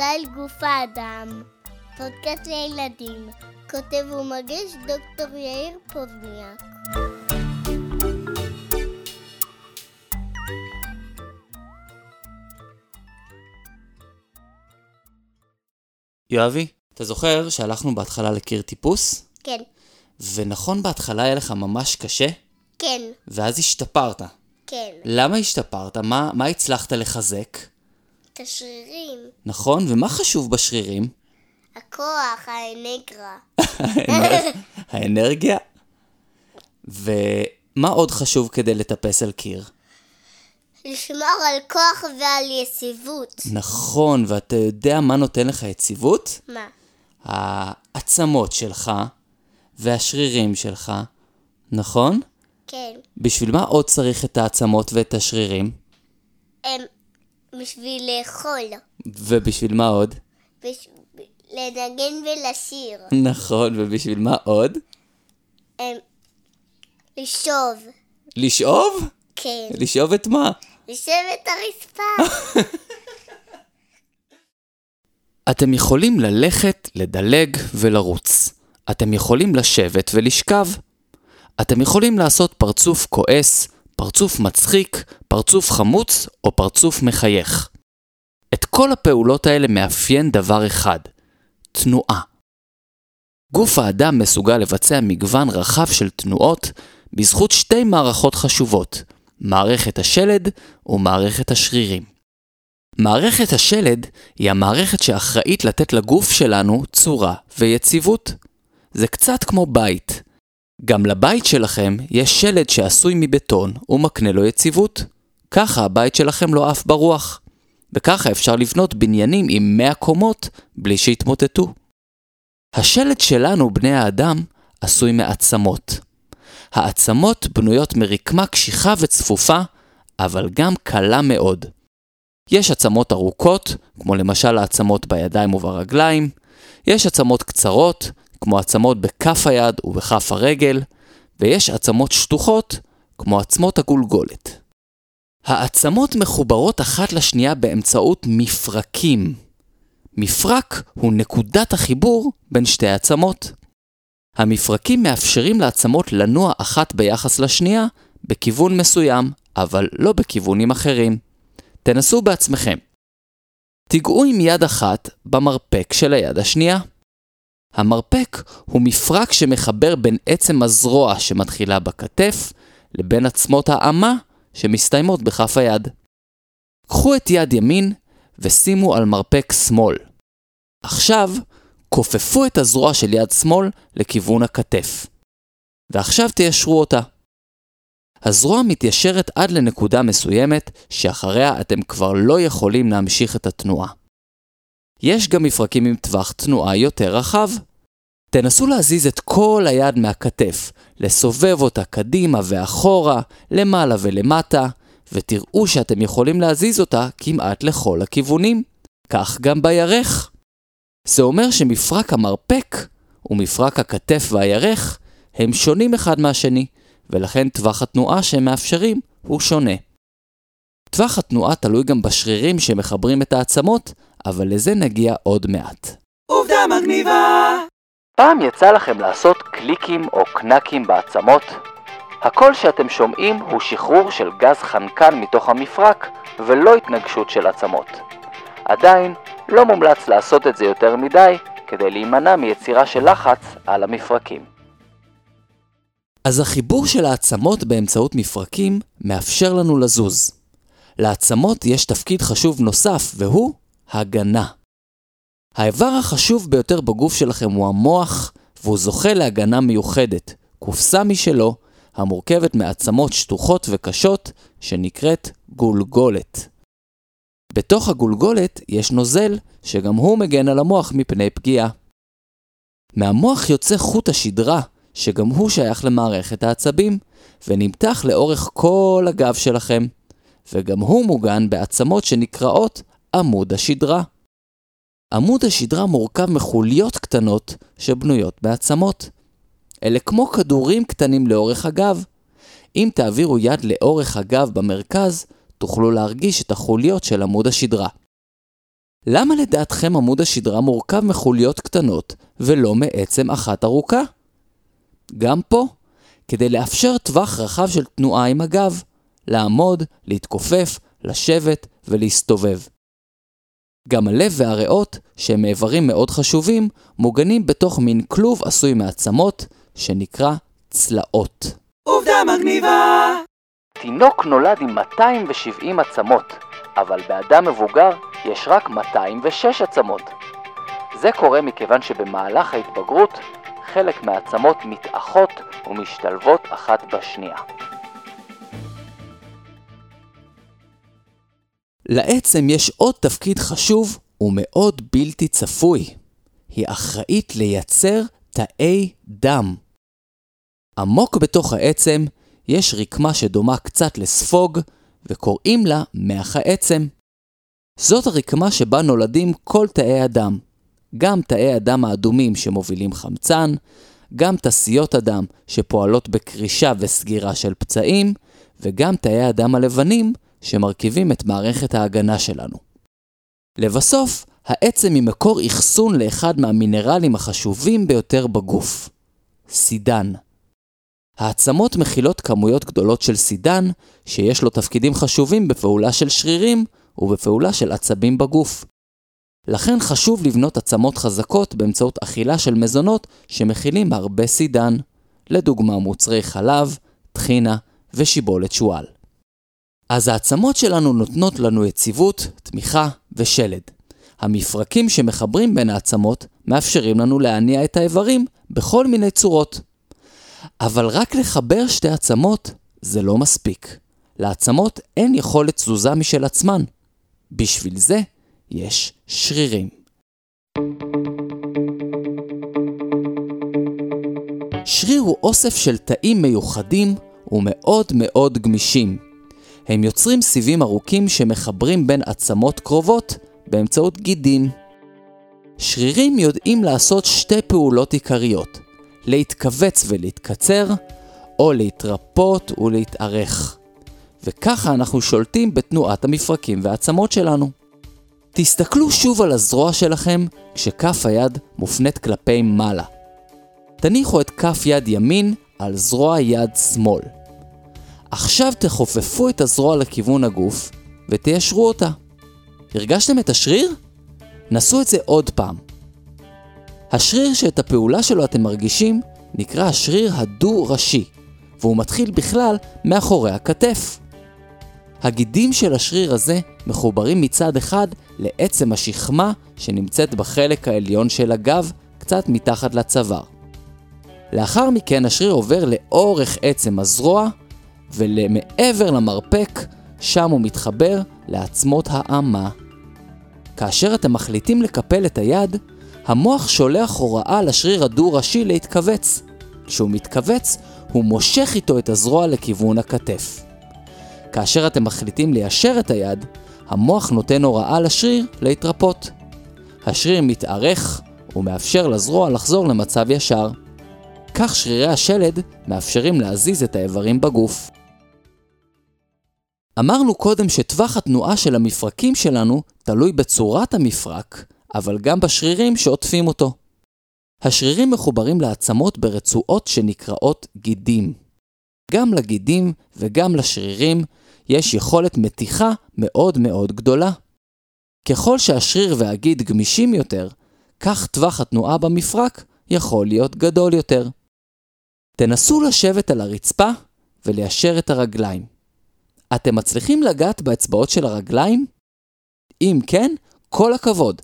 סטייל גוף האדם, פודקאסט לילדים, כותב ומגיש דוקטור יאיר פוזניאק. יואבי, אתה זוכר שהלכנו בהתחלה לקיר טיפוס? כן, ונכון בהתחלה היה לך ממש קשה? כן, ואז השתפרת. כן. למה השתפרת? מה, מה הצלחת לחזק? את השרירים, נכון? ומה חשוב בשרירים? הכוח, האנגרה. האנר- האנרגיה? ומה עוד חשוב כדי לטפס על קיר? לשמור על כוח ועל יציבות. נכון, ואתה יודע מה נותן לך יציבות? מה? העצמות שלך והשרירים שלך, נכון? כן. בשביל מה עוד צריך את העצמות ואת השרירים? הם בשביל לאכול. ובשביל מה עוד? בש... לנגן ולשיר. נכון, ובשביל מה עוד? הם... לשאוב. לשאוב? כן. לשאוב את מה? לשבת הרצפה. אתם יכולים ללכת, לדלג ולרוץ. אתם יכולים לשבת ולשכב. אתם יכולים לעשות פרצוף כועס, פרצוף מצחיק, פרצוף חמוץ או פרצוף מחייך. את כל הפעולות האלה מאפיין דבר אחד תנועה. גוף האדם מסוגל לבצע מגוון רחב של תנועות בזכות שתי מערכות חשובות, מערכת השלד ומערכת השרירים. מערכת השלד היא המערכת שאחראית לתת לגוף שלנו צורה ויציבות. זה קצת כמו בית. גם לבית שלכם יש שלד שעשוי מבטון ומקנה לו יציבות. ככה הבית שלכם לא עף ברוח. וככה אפשר לבנות בניינים עם 100 קומות בלי שיתמוטטו. השלד שלנו, בני האדם, עשוי מעצמות. העצמות בנויות מרקמה קשיחה וצפופה, אבל גם קלה מאוד. יש עצמות ארוכות, כמו למשל העצמות בידיים וברגליים, יש עצמות קצרות, כמו עצמות בכף היד ובכף הרגל, ויש עצמות שטוחות, כמו עצמות הגולגולת. העצמות מחוברות אחת לשנייה באמצעות מפרקים. מפרק הוא נקודת החיבור בין שתי העצמות. המפרקים מאפשרים לעצמות לנוע אחת ביחס לשנייה בכיוון מסוים, אבל לא בכיוונים אחרים. תנסו בעצמכם. תיגעו עם יד אחת במרפק של היד השנייה. המרפק הוא מפרק שמחבר בין עצם הזרוע שמתחילה בכתף לבין עצמות האמה שמסתיימות בכף היד. קחו את יד ימין ושימו על מרפק שמאל. עכשיו, כופפו את הזרוע של יד שמאל לכיוון הכתף. ועכשיו תיישרו אותה. הזרוע מתיישרת עד לנקודה מסוימת, שאחריה אתם כבר לא יכולים להמשיך את התנועה. יש גם מפרקים עם טווח תנועה יותר רחב. תנסו להזיז את כל היד מהכתף, לסובב אותה קדימה ואחורה, למעלה ולמטה, ותראו שאתם יכולים להזיז אותה כמעט לכל הכיוונים. כך גם בירך. זה אומר שמפרק המרפק ומפרק הכתף והירך הם שונים אחד מהשני, ולכן טווח התנועה שהם מאפשרים הוא שונה. טווח התנועה תלוי גם בשרירים שמחברים את העצמות, אבל לזה נגיע עוד מעט. עובדה מגניבה! פעם יצא לכם לעשות קליקים או קנקים בעצמות? הקול שאתם שומעים הוא שחרור של גז חנקן מתוך המפרק, ולא התנגשות של עצמות. עדיין, לא מומלץ לעשות את זה יותר מדי, כדי להימנע מיצירה של לחץ על המפרקים. אז החיבור של העצמות באמצעות מפרקים מאפשר לנו לזוז. לעצמות יש תפקיד חשוב נוסף, והוא הגנה. האיבר החשוב ביותר בגוף שלכם הוא המוח, והוא זוכה להגנה מיוחדת, קופסה משלו, המורכבת מעצמות שטוחות וקשות, שנקראת גולגולת. בתוך הגולגולת יש נוזל, שגם הוא מגן על המוח מפני פגיעה. מהמוח יוצא חוט השדרה, שגם הוא שייך למערכת העצבים, ונמתח לאורך כל הגב שלכם, וגם הוא מוגן בעצמות שנקראות עמוד השדרה. עמוד השדרה מורכב מחוליות קטנות שבנויות בעצמות. אלה כמו כדורים קטנים לאורך הגב. אם תעבירו יד לאורך הגב במרכז, תוכלו להרגיש את החוליות של עמוד השדרה. למה לדעתכם עמוד השדרה מורכב מחוליות קטנות ולא מעצם אחת ארוכה? גם פה, כדי לאפשר טווח רחב של תנועה עם הגב, לעמוד, להתכופף, לשבת ולהסתובב. גם הלב והריאות, שהם איברים מאוד חשובים, מוגנים בתוך מין כלוב עשוי מעצמות, שנקרא צלעות. עובדה מגניבה! תינוק נולד עם 270 עצמות, אבל באדם מבוגר יש רק 206 עצמות. זה קורה מכיוון שבמהלך ההתבגרות חלק מהעצמות מתאחות ומשתלבות אחת בשנייה. לעצם יש עוד תפקיד חשוב ומאוד בלתי צפוי. היא אחראית לייצר תאי דם. עמוק בתוך העצם יש רקמה שדומה קצת לספוג, וקוראים לה מח העצם. זאת הרקמה שבה נולדים כל תאי הדם. גם תאי הדם האדומים שמובילים חמצן, גם תסיות הדם שפועלות בקרישה וסגירה של פצעים, וגם תאי הדם הלבנים שמרכיבים את מערכת ההגנה שלנו. לבסוף, העצם היא מקור אחסון לאחד מהמינרלים החשובים ביותר בגוף, סידן. העצמות מכילות כמויות גדולות של סידן, שיש לו תפקידים חשובים בפעולה של שרירים ובפעולה של עצבים בגוף. לכן חשוב לבנות עצמות חזקות באמצעות אכילה של מזונות שמכילים הרבה סידן, לדוגמה מוצרי חלב, טחינה ושיבולת שועל. אז העצמות שלנו נותנות לנו יציבות, תמיכה ושלד. המפרקים שמחברים בין העצמות מאפשרים לנו להניע את האיברים בכל מיני צורות. אבל רק לחבר שתי עצמות זה לא מספיק. לעצמות אין יכולת תזוזה משל עצמן. בשביל זה יש שרירים. שריר הוא אוסף של תאים מיוחדים ומאוד מאוד גמישים. הם יוצרים סיבים ארוכים שמחברים בין עצמות קרובות באמצעות גידים. שרירים יודעים לעשות שתי פעולות עיקריות, להתכווץ ולהתקצר, או להתרפות ולהתארך. וככה אנחנו שולטים בתנועת המפרקים והעצמות שלנו. תסתכלו שוב על הזרוע שלכם כשכף היד מופנית כלפי מעלה. תניחו את כף יד ימין על זרוע יד שמאל. עכשיו תחופפו את הזרוע לכיוון הגוף ותיישרו אותה. הרגשתם את השריר? נסו את זה עוד פעם. השריר שאת הפעולה שלו אתם מרגישים נקרא השריר הדו-ראשי, והוא מתחיל בכלל מאחורי הכתף. הגידים של השריר הזה מחוברים מצד אחד לעצם השכמה שנמצאת בחלק העליון של הגב, קצת מתחת לצוואר. לאחר מכן השריר עובר לאורך עצם הזרוע ולמעבר למרפק, שם הוא מתחבר לעצמות האמה. כאשר אתם מחליטים לקפל את היד, המוח שולח הוראה לשריר הדו-ראשי להתכווץ. כשהוא מתכווץ, הוא מושך איתו את הזרוע לכיוון הכתף. כאשר אתם מחליטים ליישר את היד, המוח נותן הוראה לשריר להתרפות. השריר מתארך ומאפשר לזרוע לחזור למצב ישר. כך שרירי השלד מאפשרים להזיז את האיברים בגוף. אמרנו קודם שטווח התנועה של המפרקים שלנו תלוי בצורת המפרק, אבל גם בשרירים שעוטפים אותו. השרירים מחוברים לעצמות ברצועות שנקראות גידים. גם לגידים וגם לשרירים יש יכולת מתיחה מאוד מאוד גדולה. ככל שהשריר והגיד גמישים יותר, כך טווח התנועה במפרק יכול להיות גדול יותר. תנסו לשבת על הרצפה וליישר את הרגליים. אתם מצליחים לגעת באצבעות של הרגליים? אם כן, כל הכבוד.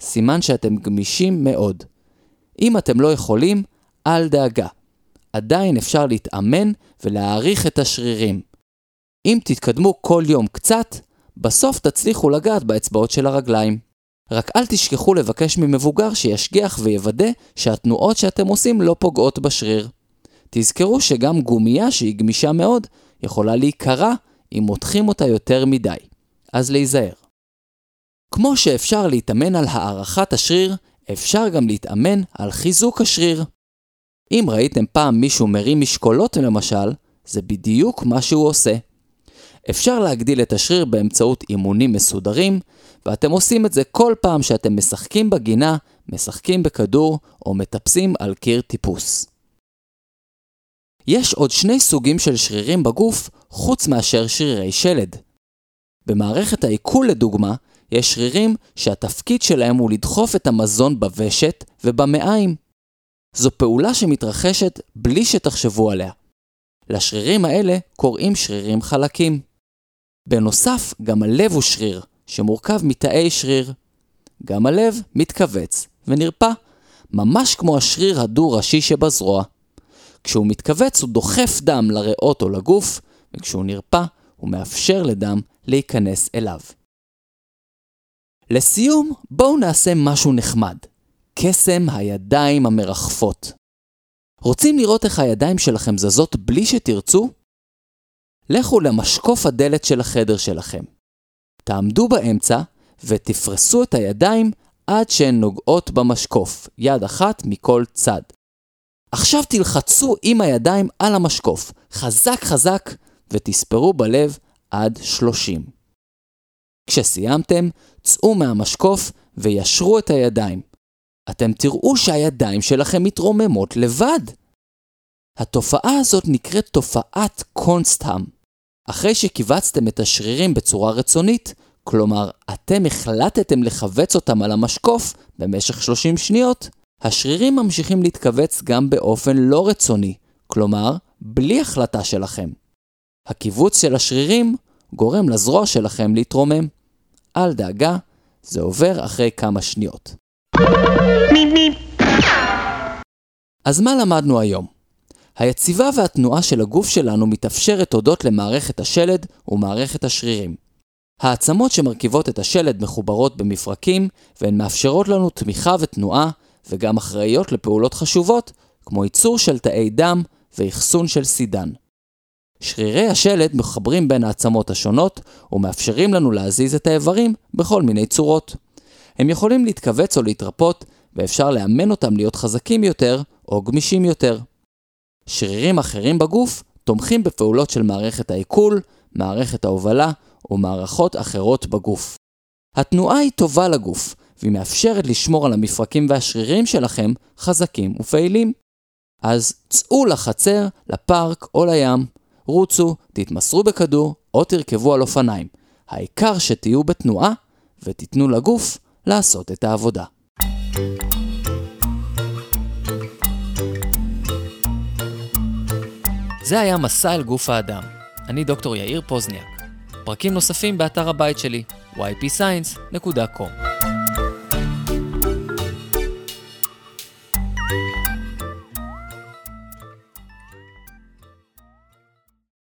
סימן שאתם גמישים מאוד. אם אתם לא יכולים, אל דאגה. עדיין אפשר להתאמן ולהעריך את השרירים. אם תתקדמו כל יום קצת, בסוף תצליחו לגעת באצבעות של הרגליים. רק אל תשכחו לבקש ממבוגר שישגיח ויוודא שהתנועות שאתם עושים לא פוגעות בשריר. תזכרו שגם גומייה שהיא גמישה מאוד יכולה להיקרע אם מותחים אותה יותר מדי, אז להיזהר. כמו שאפשר להתאמן על הערכת השריר, אפשר גם להתאמן על חיזוק השריר. אם ראיתם פעם מישהו מרים משקולות למשל, זה בדיוק מה שהוא עושה. אפשר להגדיל את השריר באמצעות אימונים מסודרים, ואתם עושים את זה כל פעם שאתם משחקים בגינה, משחקים בכדור או מטפסים על קיר טיפוס. יש עוד שני סוגים של שרירים בגוף חוץ מאשר שרירי שלד. במערכת העיכול לדוגמה, יש שרירים שהתפקיד שלהם הוא לדחוף את המזון בוושט ובמעיים. זו פעולה שמתרחשת בלי שתחשבו עליה. לשרירים האלה קוראים שרירים חלקים. בנוסף, גם הלב הוא שריר, שמורכב מתאי שריר. גם הלב מתכווץ ונרפא, ממש כמו השריר הדו-ראשי שבזרוע. כשהוא מתכווץ הוא דוחף דם לריאות או לגוף, וכשהוא נרפא הוא מאפשר לדם להיכנס אליו. לסיום, בואו נעשה משהו נחמד. קסם הידיים המרחפות. רוצים לראות איך הידיים שלכם זזות בלי שתרצו? לכו למשקוף הדלת של החדר שלכם. תעמדו באמצע ותפרסו את הידיים עד שהן נוגעות במשקוף, יד אחת מכל צד. עכשיו תלחצו עם הידיים על המשקוף, חזק חזק, ותספרו בלב עד 30. כשסיימתם, צאו מהמשקוף וישרו את הידיים. אתם תראו שהידיים שלכם מתרוממות לבד. התופעה הזאת נקראת תופעת קונסטהאם. אחרי שכיווצתם את השרירים בצורה רצונית, כלומר, אתם החלטתם לכווץ אותם על המשקוף במשך 30 שניות, השרירים ממשיכים להתכווץ גם באופן לא רצוני, כלומר, בלי החלטה שלכם. הקיבוץ של השרירים גורם לזרוע שלכם להתרומם. אל דאגה, זה עובר אחרי כמה שניות. אז מה למדנו היום? היציבה והתנועה של הגוף שלנו מתאפשרת הודות למערכת השלד ומערכת השרירים. העצמות שמרכיבות את השלד מחוברות במפרקים, והן מאפשרות לנו תמיכה ותנועה, וגם אחראיות לפעולות חשובות, כמו ייצור של תאי דם ואחסון של סידן. שרירי השלד מחברים בין העצמות השונות, ומאפשרים לנו להזיז את האיברים בכל מיני צורות. הם יכולים להתכווץ או להתרפות, ואפשר לאמן אותם להיות חזקים יותר או גמישים יותר. שרירים אחרים בגוף תומכים בפעולות של מערכת העיכול, מערכת ההובלה ומערכות אחרות בגוף. התנועה היא טובה לגוף, והיא מאפשרת לשמור על המפרקים והשרירים שלכם חזקים ופעילים. אז צאו לחצר, לפארק או לים, רוצו, תתמסרו בכדור או תרכבו על אופניים. העיקר שתהיו בתנועה ותיתנו לגוף לעשות את העבודה. זה היה מסע אל גוף האדם. אני דוקטור יאיר פוזניאק. פרקים נוספים באתר הבית שלי, ypscience.com.